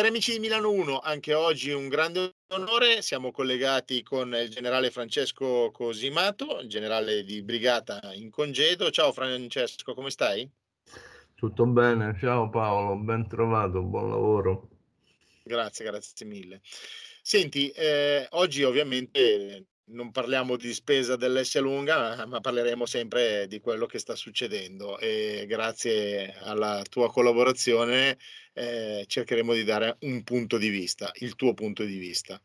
Cari amici di Milano 1, anche oggi un grande onore, siamo collegati con il generale Francesco Cosimato, generale di brigata in congedo. Ciao Francesco, come stai? Tutto bene, ciao Paolo, ben trovato, buon lavoro. Grazie, grazie mille. Senti, eh, oggi ovviamente non parliamo di spesa dell'S lunga, ma parleremo sempre di quello che sta succedendo e grazie alla tua collaborazione eh, cercheremo di dare un punto di vista, il tuo punto di vista.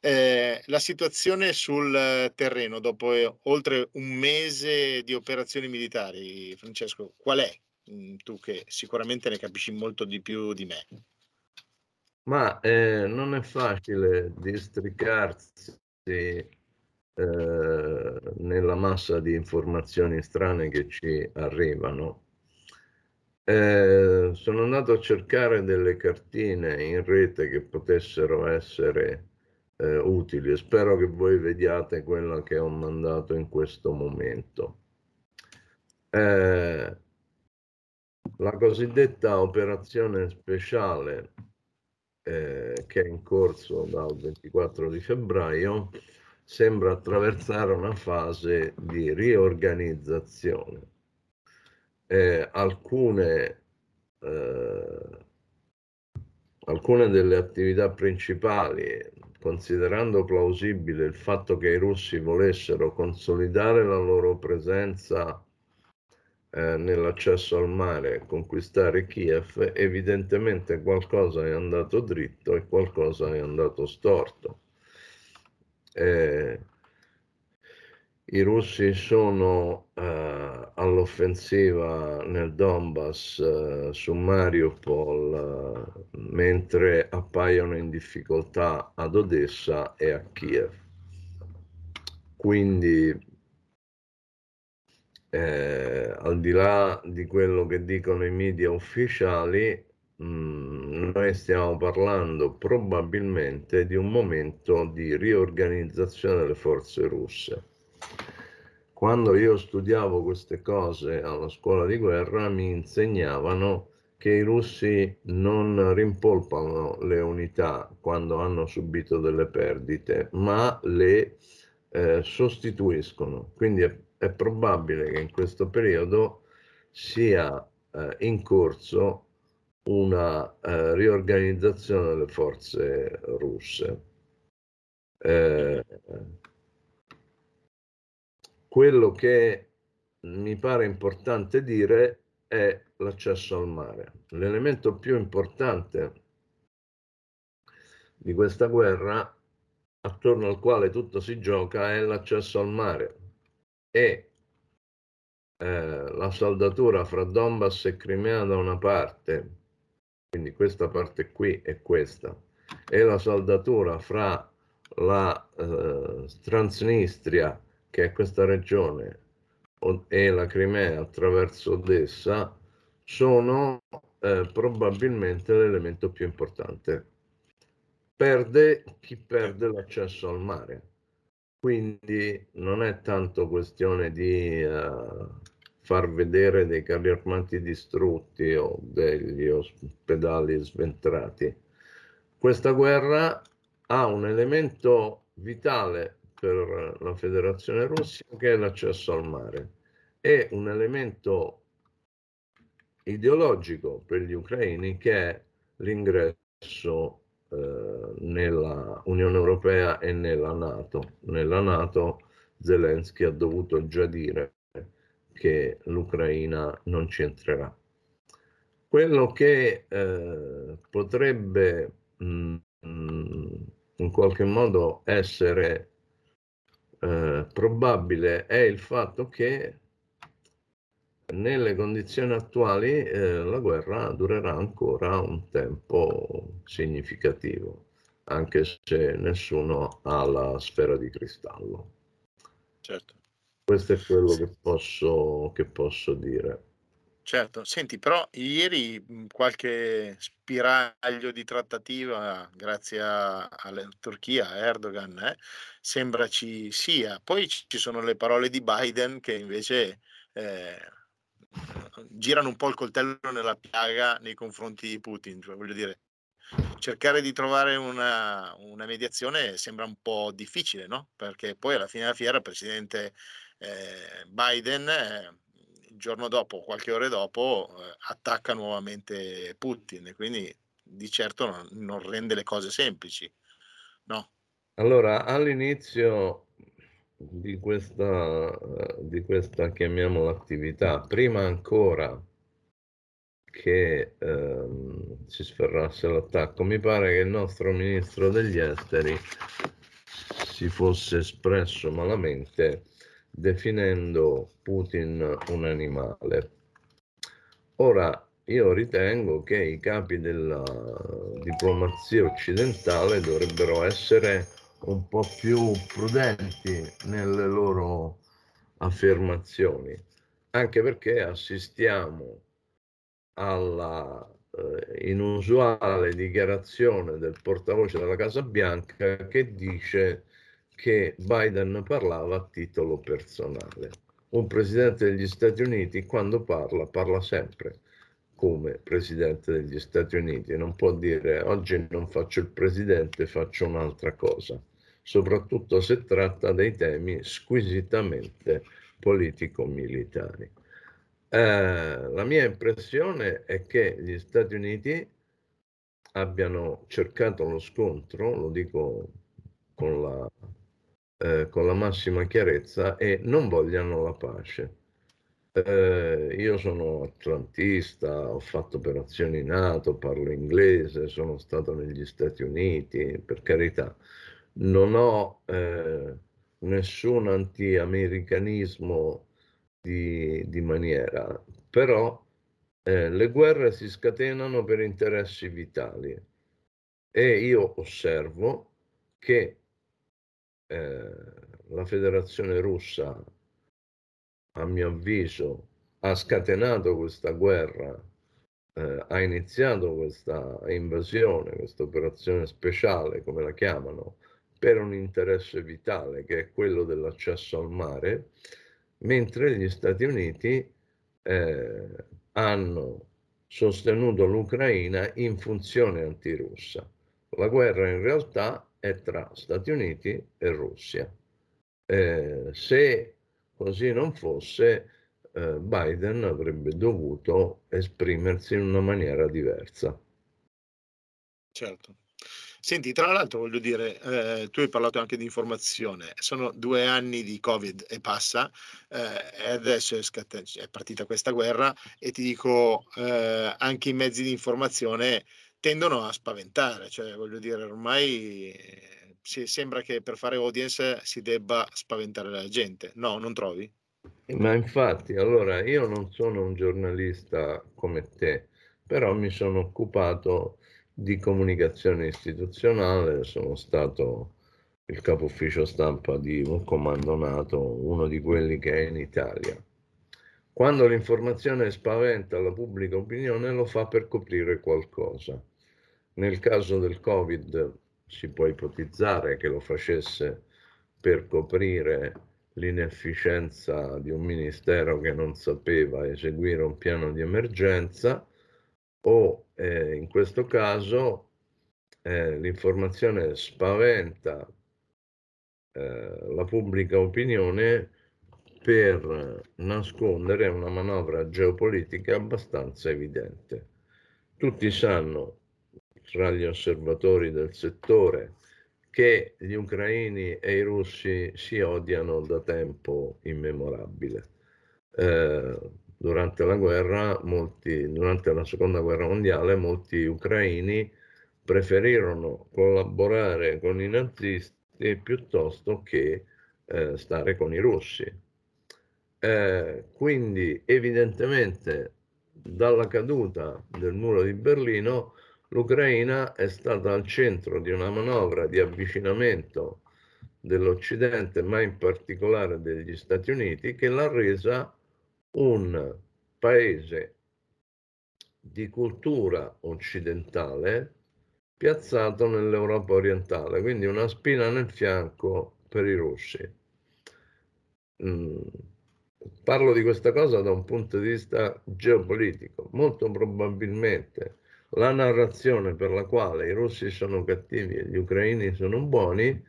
Eh, la situazione sul terreno dopo eh, oltre un mese di operazioni militari, Francesco, qual è? Mm, tu che sicuramente ne capisci molto di più di me. Ma eh, non è facile districarsi eh, nella massa di informazioni strane che ci arrivano. Eh, sono andato a cercare delle cartine in rete che potessero essere eh, utili e spero che voi vediate quella che ho mandato in questo momento. Eh, la cosiddetta operazione speciale eh, che è in corso dal 24 di febbraio sembra attraversare una fase di riorganizzazione. Eh, alcune, eh, alcune delle attività principali, considerando plausibile il fatto che i russi volessero consolidare la loro presenza eh, nell'accesso al mare e conquistare Kiev, evidentemente qualcosa è andato dritto e qualcosa è andato storto. Eh, i russi sono eh, all'offensiva nel Donbass eh, su Mariupol eh, mentre appaiono in difficoltà ad Odessa e a Kiev. Quindi eh, al di là di quello che dicono i media ufficiali, Mm, noi stiamo parlando probabilmente di un momento di riorganizzazione delle forze russe. Quando io studiavo queste cose alla scuola di guerra mi insegnavano che i russi non rimpolpano le unità quando hanno subito delle perdite, ma le eh, sostituiscono. Quindi è, è, probabile che in questo periodo sia eh, in corso una eh, riorganizzazione delle forze russe. Quello che mi pare importante dire è l'accesso al mare. L'elemento più importante di questa guerra, attorno al quale tutto si gioca, è l'accesso al mare e eh, la saldatura fra Donbass e Crimea da una parte quindi questa parte qui è questa, e la saldatura fra la eh, Transnistria, che è questa regione, e la Crimea attraverso Odessa, sono eh, probabilmente l'elemento più importante. Perde chi perde l'accesso al mare. Quindi non è tanto questione di uh, far vedere dei carri armati distrutti o degli ospedali sventrati. Questa guerra ha un elemento vitale per la Federazione Russia che è l'accesso al mare e un elemento ideologico per gli ucraini che è l'ingresso eh, nella Unione Europea e nella Nato. Nella Nato Zelensky ha dovuto già dire che l'Ucraina non ci entrerà. Quello che eh, potrebbe mh, mh, in qualche modo essere eh, probabile è il fatto che nelle condizioni attuali eh, la guerra durerà ancora un tempo significativo, anche se nessuno ha la sfera di cristallo. Certo. Questo è quello che posso, che posso dire. Certo, senti, però ieri mhmm, qualche spiraglio di trattativa, grazie a- alla Turchia, a Erdogan, eh, sembra ci sia. Poi ci sono le parole di Biden che invece eh, girano un po' il coltello nella piaga nei confronti di Putin, cioè voglio dire, cercare di trovare una, una, mediazione sembra un po' difficile, no? Perché poi alla fine della fiera il presidente eh, Biden eh, giorno dopo, qualche ore dopo, eh, attacca nuovamente Putin quindi di certo non, non rende le cose semplici, no? Allora, all'inizio di questa, di questa chiamiamola attività, prima ancora che ehm, si sferrasse l'attacco, mi pare che il nostro ministro degli esteri si fosse espresso malamente definendo Putin un animale. Ora, io ritengo che i capi della diplomazia occidentale dovrebbero essere un po' più prudenti nelle loro affermazioni, anche perché assistiamo alla eh, inusuale dichiarazione del portavoce della Casa Bianca che dice che Biden parlava a titolo personale. Un presidente degli Stati Uniti quando parla parla sempre come presidente degli Stati Uniti, non può dire oggi non faccio il presidente, faccio un'altra cosa, soprattutto se tratta dei temi squisitamente politico-militari. Eh, la mia impressione è che gli Stati Uniti abbiano cercato lo scontro, lo dico con la, eh, con la massima chiarezza, e non vogliano la pace. Eh, io sono atlantista, ho fatto operazioni NATO, parlo inglese, sono stato negli Stati Uniti, per carità, non ho eh, nessun anti-americanismo di, di maniera, però eh, le guerre si scatenano per interessi vitali e io osservo che eh, la federazione russa, a mio avviso, ha scatenato questa guerra, eh, ha iniziato questa invasione, questa operazione speciale, come la chiamano, per un interesse vitale che è quello dell'accesso al mare mentre gli Stati Uniti eh, hanno sostenuto l'Ucraina in funzione antirussa. La guerra in realtà è tra Stati Uniti e Russia. Eh, se così non fosse, eh, Biden avrebbe dovuto esprimersi in una maniera diversa. Certo. Senti, tra l'altro voglio dire, eh, tu hai parlato anche di informazione, sono due anni di Covid e passa, eh, e adesso è, scatt- è, partita questa guerra e ti dico, eh, anche i mezzi di informazione tendono a spaventare, cioè voglio dire, ormai si, sembra che per fare audience si debba spaventare la gente, no, non trovi? Ma infatti, allora io non sono un giornalista come te, però mi sono occupato di comunicazione istituzionale, sono stato il capo ufficio stampa di un comando NATO, uno di quelli che è in Italia. Quando l'informazione spaventa la pubblica opinione lo fa per coprire qualcosa. Nel caso del Covid si può ipotizzare che lo facesse per coprire l'inefficienza di un ministero che non sapeva eseguire un piano di emergenza o eh, in questo caso eh, l'informazione spaventa eh, la pubblica opinione per nascondere una manovra geopolitica abbastanza evidente. Tutti sanno, tra gli osservatori del settore, che gli ucraini e i russi si odiano da tempo immemorabile. Eh, durante la guerra, molti, durante la seconda guerra mondiale, molti ucraini preferirono collaborare con i nazisti piuttosto che eh, stare con i russi. Eh, quindi evidentemente dalla caduta del muro di Berlino l'Ucraina è stata al centro di una manovra di avvicinamento dell'Occidente, ma in particolare degli Stati Uniti, che l'ha resa un paese di cultura occidentale piazzato nell'Europa orientale, quindi una spina nel fianco per i russi. Mm. Parlo di questa cosa da un punto di vista geopolitico. Molto probabilmente la narrazione per la quale i russi sono cattivi e gli ucraini sono buoni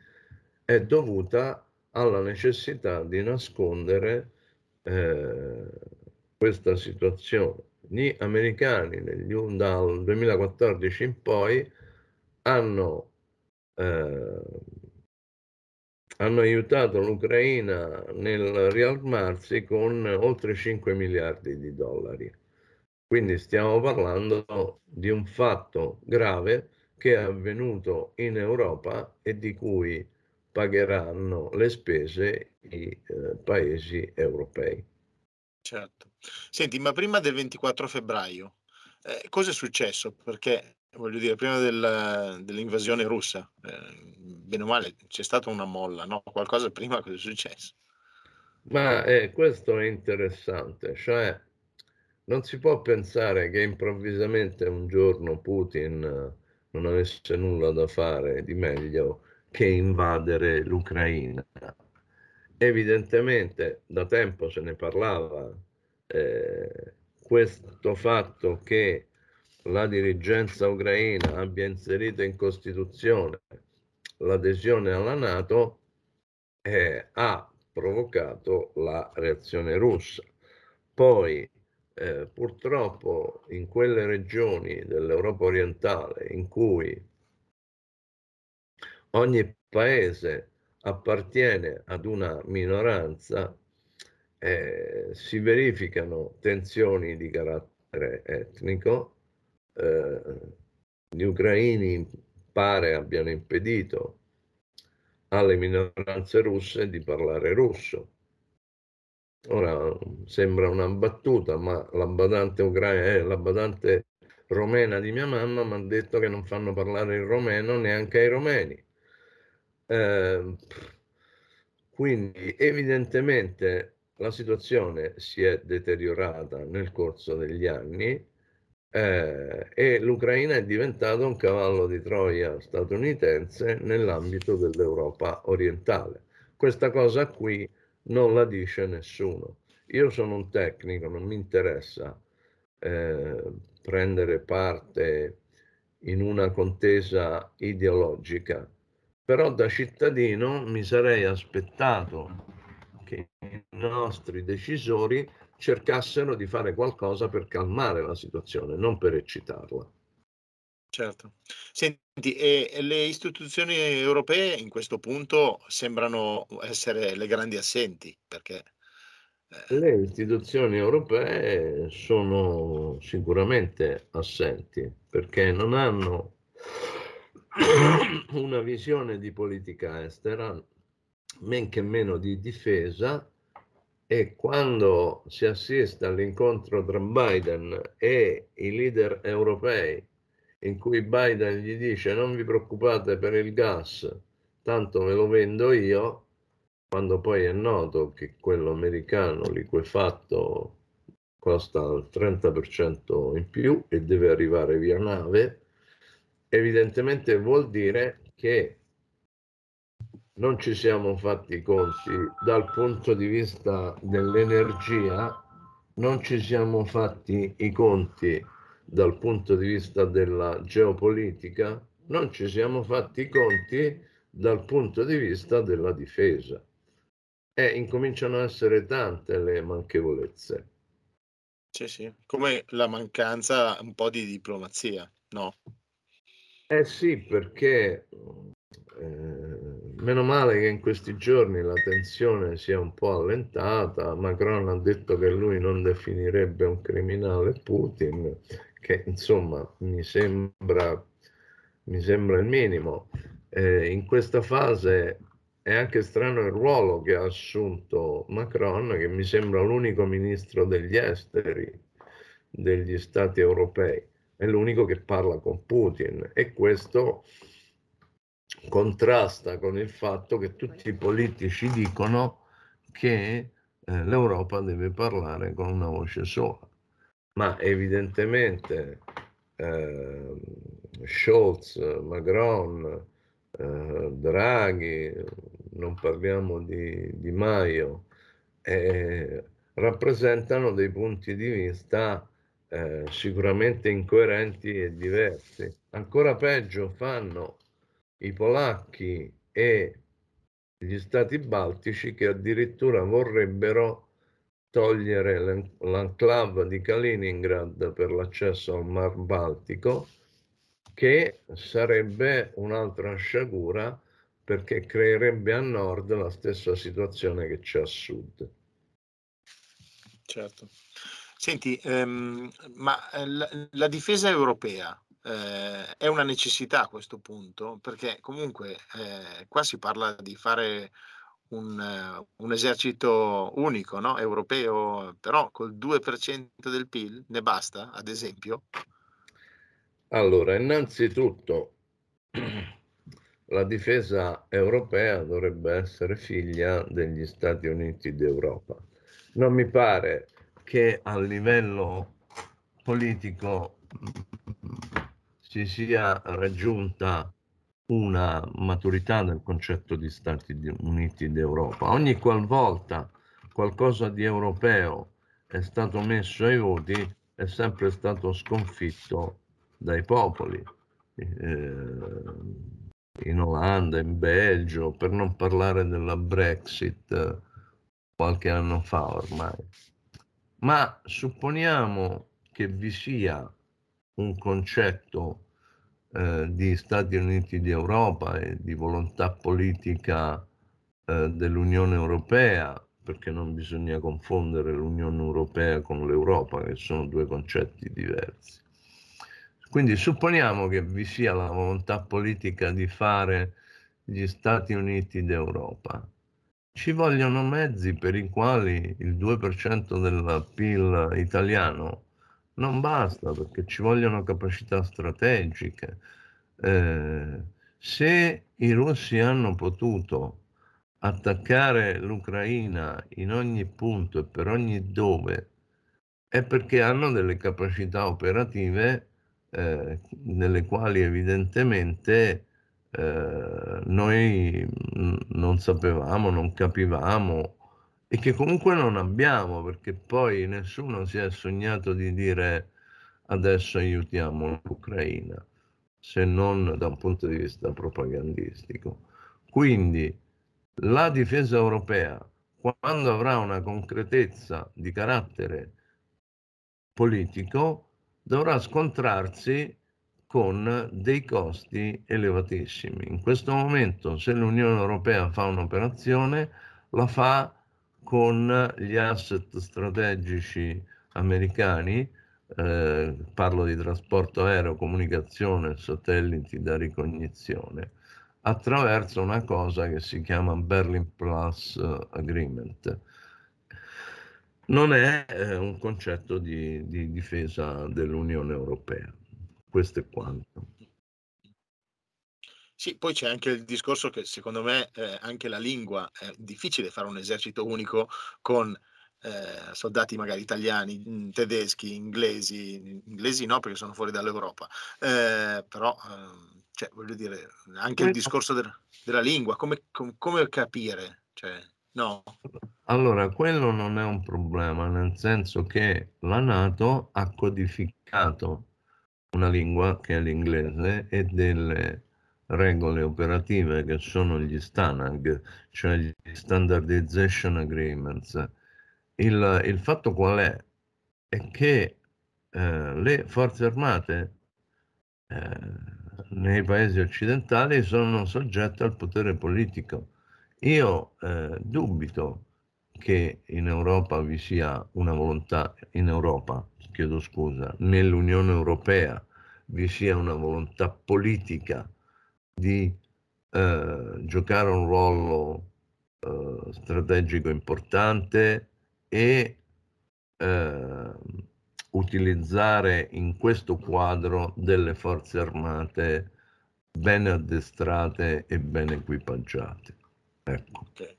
è dovuta alla necessità di nascondere eh, questa situazione. Gli americani negli, dal 2014 in poi hanno, eh, hanno aiutato l'Ucraina nel riarmarsi con oltre 5 miliardi di dollari. Quindi stiamo parlando di un fatto grave che è avvenuto in Europa e di cui pagheranno le spese i eh, paesi europei. Certo. Senti, ma prima del 24 febbraio, eh, cosa è successo? Perché, voglio dire, prima del, dell'invasione russa, eh, bene o male, c'è stata una molla, no? Qualcosa prima, cosa è successo? Ma eh, questo è interessante, cioè non si può pensare che improvvisamente un giorno Putin eh, non avesse nulla da fare di meglio che invadere l'Ucraina. Evidentemente da tempo se ne parlava eh, questo fatto che la dirigenza ucraina abbia inserito in Costituzione l'adesione alla Nato eh, ha provocato la reazione russa. Poi eh, purtroppo in quelle regioni dell'Europa orientale in cui ogni paese appartiene ad una minoranza, eh, si verificano tensioni di carattere etnico, eh, gli ucraini pare abbiano impedito alle minoranze russe di parlare russo. Ora sembra una battuta, ma la badante, ucraina, eh, la badante romena di mia mamma mi ha detto che non fanno parlare il romeno neanche ai romeni. Eh, quindi evidentemente la situazione si è deteriorata nel corso degli anni eh, e l'Ucraina è diventata un cavallo di Troia statunitense nell'ambito dell'Europa orientale. Questa cosa qui non la dice nessuno. Io sono un tecnico, non mi interessa eh, prendere parte in una contesa ideologica però da cittadino mi sarei aspettato che i nostri decisori cercassero di fare qualcosa per calmare la situazione, non per eccitarla. Certo. Senti, e le istituzioni europee in questo punto sembrano essere le grandi assenti, perché... Eh... Le istituzioni europee sono sicuramente assenti, perché non hanno una visione di politica estera, men che meno di difesa, e quando si assiste all'incontro tra Biden e i leader europei, in cui Biden gli dice non vi preoccupate per il gas, tanto ve lo vendo io, quando poi è noto che quello americano liquefatto costa il 30% in più e deve arrivare via nave, evidentemente vuol dire che non ci siamo fatti i conti dal punto di vista dell'energia, non ci siamo fatti i conti dal punto di vista della geopolitica, non ci siamo fatti i conti dal punto di vista della difesa. E incominciano a essere tante le manchevolezze. Sì, sì, come la mancanza un po' di diplomazia, no? Eh sì, perché eh, meno male che in questi giorni la tensione si è un po' allentata. Macron ha detto che lui non definirebbe un criminale Putin, che insomma mi sembra, mi sembra il minimo. Eh, in questa fase è anche strano il ruolo che ha assunto Macron, che mi sembra l'unico ministro degli esteri degli stati europei. È l'unico che parla con Putin. E questo contrasta con il fatto che tutti i politici dicono che eh, l'Europa deve parlare con una voce sola, ma evidentemente eh, Scholz, Macron, eh, Draghi, non parliamo di, di Maio, eh, rappresentano dei punti di vista eh, sicuramente incoerenti e diversi. Ancora peggio fanno i polacchi e gli stati baltici che addirittura vorrebbero togliere l'enclave di Kaliningrad per l'accesso al Mar Baltico, che sarebbe un'altra sciagura perché creerebbe a nord la stessa situazione che c'è a sud. Certo. Senti, ehm, ma la, la, difesa europea eh, è una necessità a questo punto? Perché comunque eh, qua si parla di fare un, un esercito unico, no? europeo, però col 2% del PIL ne basta, ad esempio? Allora, innanzitutto la difesa europea dovrebbe essere figlia degli Stati Uniti d'Europa. Non mi pare che a livello politico si sia raggiunta una maturità del concetto di Stati Uniti d'Europa. Ogni qualvolta qualcosa di europeo è stato messo ai voti è sempre stato sconfitto dai popoli. Eh, in Olanda, in Belgio, per non parlare della Brexit qualche anno fa ormai. Ma supponiamo che vi sia un concetto eh, di Stati Uniti d'Europa e di volontà politica eh, dell'Unione Europea, perché non bisogna confondere l'Unione Europea con l'Europa, che sono due concetti diversi. Quindi supponiamo che vi sia la volontà politica di fare gli Stati Uniti d'Europa. Ci vogliono mezzi per i quali il 2% del PIL italiano non basta perché ci vogliono capacità strategiche. Eh, se i russi hanno potuto attaccare l'Ucraina in ogni punto e per ogni dove, è perché hanno delle capacità operative eh, nelle quali evidentemente eh, noi non sapevamo, non capivamo e che comunque non abbiamo, perché poi nessuno si è sognato di dire adesso aiutiamo l'Ucraina, se non da un punto di vista propagandistico. Quindi la difesa europea, quando avrà una concretezza di carattere politico, dovrà scontrarsi con dei costi elevatissimi. In questo momento, se l'Unione Europea fa un'operazione, la fa con gli asset strategici americani, eh, parlo di trasporto aereo, comunicazione, satelliti da ricognizione, attraverso una cosa che si chiama Berlin Plus Agreement. Non è eh, un concetto di, di difesa dell'Unione Europea. Questo è quanto. Sì, poi c'è anche il discorso che secondo me eh, anche la lingua è difficile fare un esercito unico con eh, soldati magari italiani, mm, tedeschi, inglesi, inglesi no perché sono fuori dall'Europa, eh, però ehm, cioè, voglio dire anche il discorso de- della lingua, come, com- come capire, cioè, no? Allora, quello non è un problema, nel senso che la Nato ha codificato una lingua che è l'inglese e delle regole operative che sono gli STANAG, cioè gli Standardization Agreements. Il, il fatto qual è? È che eh, le forze armate eh, nei paesi occidentali sono soggette al potere politico. Io eh, dubito che in Europa vi sia una volontà, in Europa, chiedo scusa, nell'Unione Europea vi sia una volontà politica di eh, giocare un ruolo eh, strategico importante e eh, utilizzare in questo quadro delle forze armate ben addestrate e ben equipaggiate. Ecco. Okay.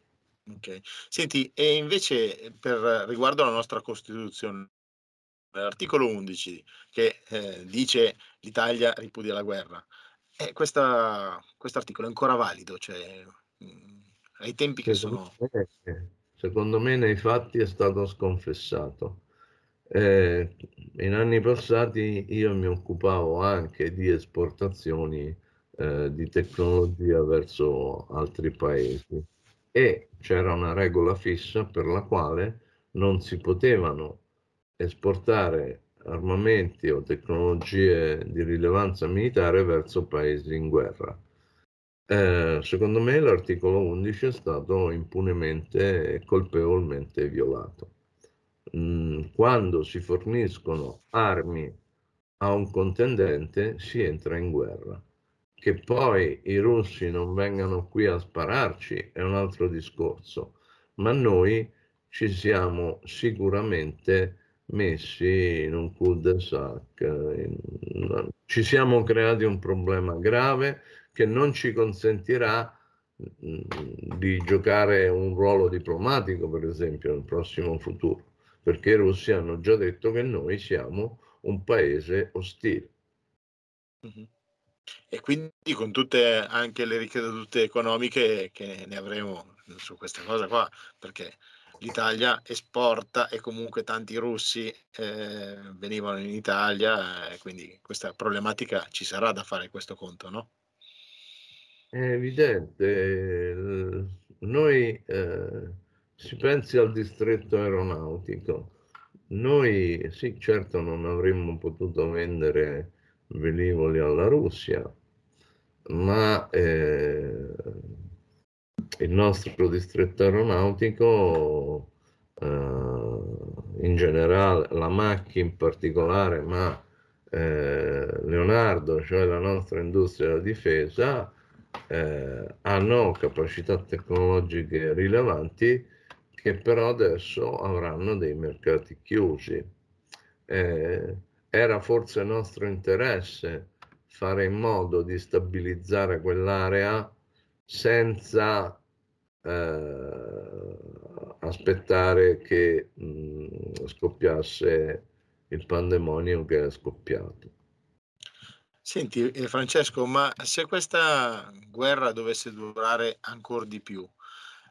ok. Senti, e invece per riguardo alla nostra Costituzione, l'articolo 11 che eh, dice l'Italia ripudia la guerra, eh, questo articolo è ancora valido, cioè, mh, mm, ai tempi che secondo sono... Me, secondo me nei fatti è stato sconfessato. Eh, in anni passati io mi occupavo anche di esportazioni eh, di tecnologia verso altri paesi e c'era una regola fissa per la quale non si potevano esportare armamenti o tecnologie di rilevanza militare verso paesi in guerra. Eh, secondo me l'articolo 11 è stato impunemente e colpevolmente violato. Mm, quando si forniscono armi a un contendente si entra in guerra. Che poi i russi non vengano qui a spararci è un altro discorso, ma noi ci siamo sicuramente messi in un cul-de-sac, ci siamo creati un problema grave che non ci consentirà mm, di giocare un ruolo diplomatico, per esempio, nel prossimo futuro, perché i russi hanno già detto che noi siamo un paese ostile. E quindi con tutte anche le ricadute economiche che ne avremo su questa cosa qua, perché l'Italia esporta e comunque tanti russi eh, venivano in Italia, e quindi questa problematica ci sarà da fare questo conto, no? È evidente, noi eh, si pensi al distretto aeronautico, noi sì certo non avremmo potuto vendere velivoli alla Russia, ma eh, il nostro distretto aeronautico, eh, in generale, la MACCHI in particolare, ma eh, Leonardo, cioè la nostra industria della difesa, eh, hanno capacità tecnologiche rilevanti che però adesso avranno dei mercati chiusi. Eh, era forse nostro interesse fare in modo di stabilizzare quell'area senza aspettare che mh, mm, scoppiasse il pandemonio che è scoppiato. Senti eh, Francesco, ma se questa guerra dovesse durare ancora di più,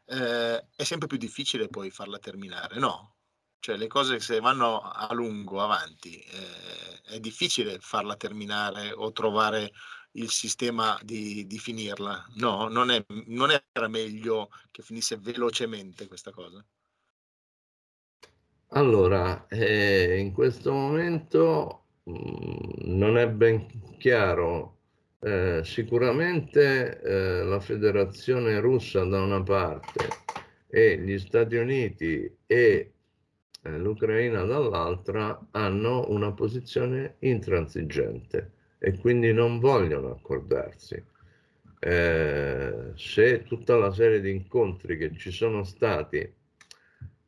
eh, è sempre più difficile poi farla terminare, no? Cioè le cose se vanno a lungo avanti, eh, è difficile farla terminare o trovare il sistema di, di finirla. No, non, è, non era meglio che finisse velocemente questa cosa. Allora, eh, in questo momento mh, mm, non è ben chiaro. Eh, sicuramente eh, la Federazione russa da una parte e gli Stati Uniti e eh, l'Ucraina dall'altra hanno una posizione intransigente e quindi non vogliono accordarsi. Eh, se tutta la serie di incontri che ci sono stati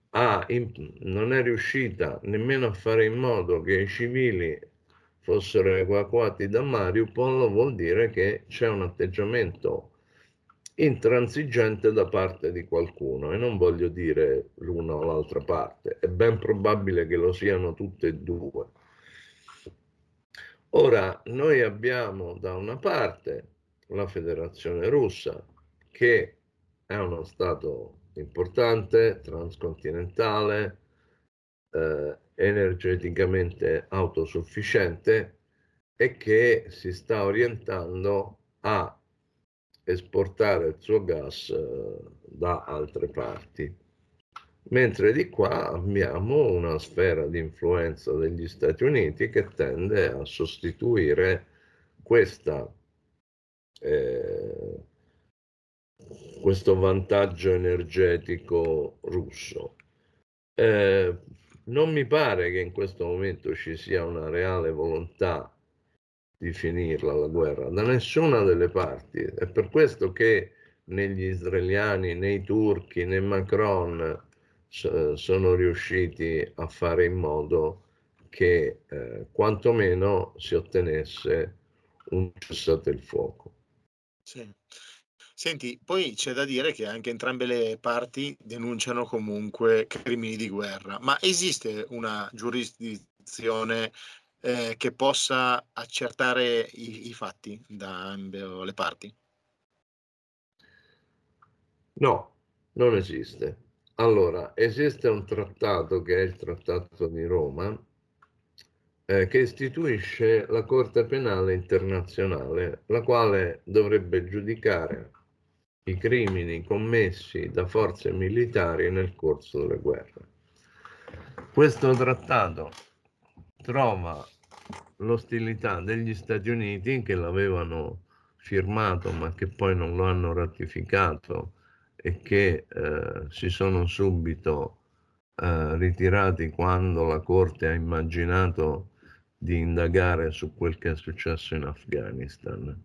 ha, in, non è riuscita nemmeno a fare in modo che i civili fossero evacuati da Mariupol, vuol dire che c'è un atteggiamento intransigente da parte di qualcuno e non voglio dire l'una o l'altra parte, è ben probabile che lo siano tutte e due. Ora, noi abbiamo da una parte la Federazione russa, che è uno Stato importante, transcontinentale, eh, energeticamente autosufficiente e che si sta orientando a esportare il suo gas eh, da altre parti. Mentre di qua abbiamo una sfera di influenza degli Stati Uniti che tende a sostituire questa, eh, questo vantaggio energetico russo. Eh, non mi pare che in questo momento ci sia una reale volontà di finirla la guerra, da nessuna delle parti. È per questo che negli israeliani, nei turchi, né Macron sono riusciti a fare in modo che eh, quantomeno si ottenesse un cessate il fuoco. Sì. Senti, poi c'è da dire che anche entrambe le parti denunciano comunque crimini di guerra, ma esiste una giurisdizione eh, che possa accertare i, i fatti da ambe le parti? No, non esiste. Allora, esiste un trattato che è il Trattato di Roma, eh, che istituisce la Corte Penale Internazionale, la quale dovrebbe giudicare i crimini commessi da forze militari nel corso delle guerre. Questo trattato trova l'ostilità degli Stati Uniti che l'avevano firmato ma che poi non lo hanno ratificato e che eh, si sono subito eh, ritirati quando la Corte ha immaginato di indagare su quel che è successo in Afghanistan.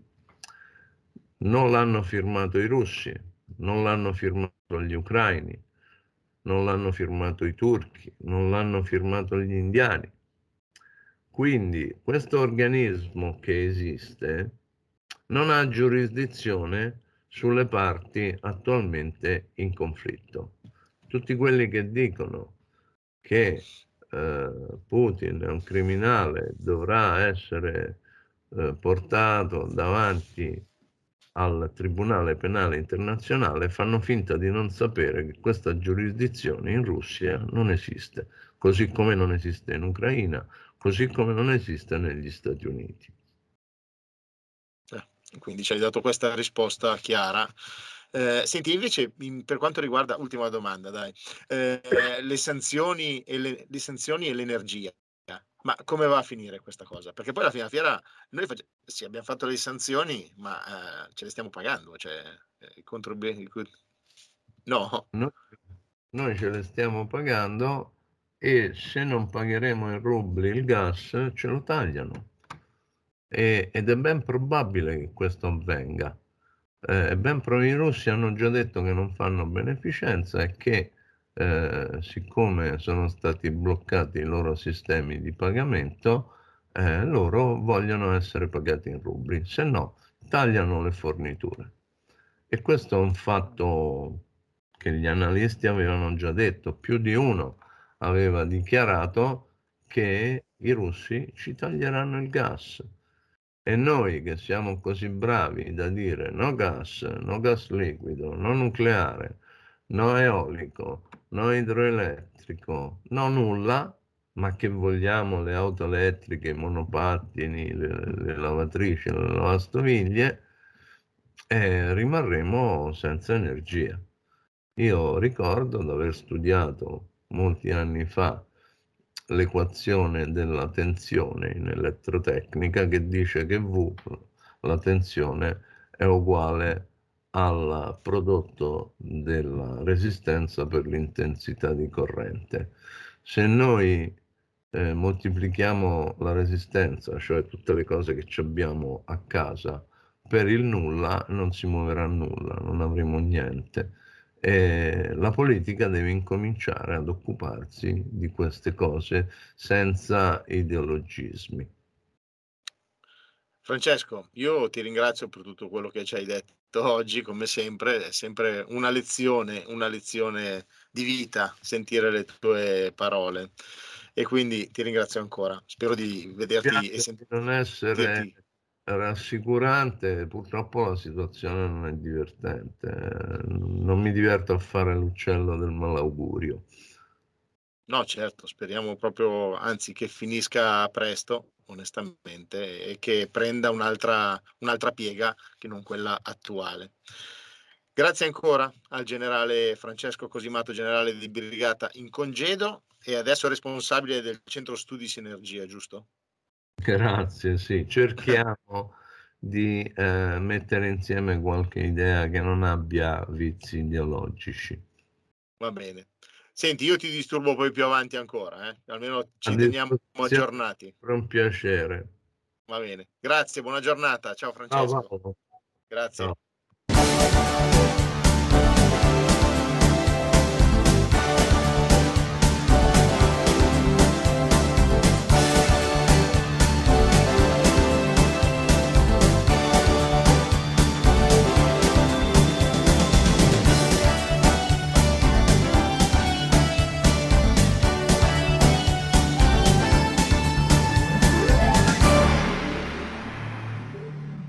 Non l'hanno firmato i russi, non l'hanno firmato gli ucraini, non l'hanno firmato i turchi, non l'hanno firmato gli indiani. Quindi questo organismo che esiste non ha giurisdizione sulle parti attualmente in conflitto. Tutti quelli che dicono che eh, Putin è un criminale, dovrà essere eh, portato davanti al Tribunale Penale Internazionale, fanno finta di non sapere che questa giurisdizione in Russia non esiste, così come non esiste in Ucraina, così come non esiste negli Stati Uniti. Eh, quindi ci hai dato questa risposta chiara. Eh, senti, invece, in, per quanto riguarda, ultima domanda, dai, eh, le, sanzioni e le, le sanzioni e l'energia, ma come va a finire questa cosa? Perché poi alla fine della fiera noi facciamo, sì, abbiamo fatto le sanzioni, ma eh, ce le stiamo pagando, cioè eh, i contribuenti. No. Noi, noi ce le stiamo pagando e se non pagheremo in rubli il gas ce lo tagliano. E, ed è ben probabile che questo avvenga. Eh, ben pro i russi hanno già detto che non fanno beneficenza e che eh, siccome sono stati bloccati i loro sistemi di pagamento, eh, loro vogliono essere pagati in rubli, se no tagliano le forniture. E questo è un fatto che gli analisti avevano già detto, più di uno aveva dichiarato che i russi ci taglieranno il gas e noi che siamo così bravi da dire no gas, no gas liquido, no nucleare, no eolico, no idroelettrico, no nulla, ma che vogliamo le auto elettriche, i monopattini, le, le lavatrici, le lavastoviglie, eh, rimarremo senza energia. Io ricordo di aver studiato molti anni fa l'equazione della tensione in elettrotecnica che dice che V, la tensione, è uguale al prodotto della resistenza per l'intensità di corrente. Se noi eh, moltiplichiamo la resistenza, cioè tutte le cose che abbiamo a casa, per il nulla non si muoverà nulla, non avremo niente eh, la politica deve incominciare ad occuparsi di queste cose senza ideologismi. Francesco, io ti ringrazio per tutto quello che ci hai detto oggi, come sempre, è sempre una lezione, una lezione di vita sentire le tue parole e quindi ti ringrazio ancora. Spero di vederti Grazie e sentirti. Non essere rassicurante, purtroppo la situazione non è divertente, non mi diverto a fare l'uccello del malaugurio. No, certo, speriamo proprio, anzi, che finisca presto, onestamente, e che prenda un'altra, un'altra piega che non quella attuale. Grazie ancora al generale Francesco Cosimato, generale di brigata in congedo e adesso responsabile del centro studi Sinergia, giusto? Grazie, sì, cerchiamo di eh, mettere insieme qualche idea che non abbia vizi ideologici. Va bene. Senti, io ti disturbo poi più avanti ancora, eh? almeno ci teniamo aggiornati. Per un piacere. Va bene. Grazie, buona giornata. Ciao Francesco. Ciao, Grazie. Ciao.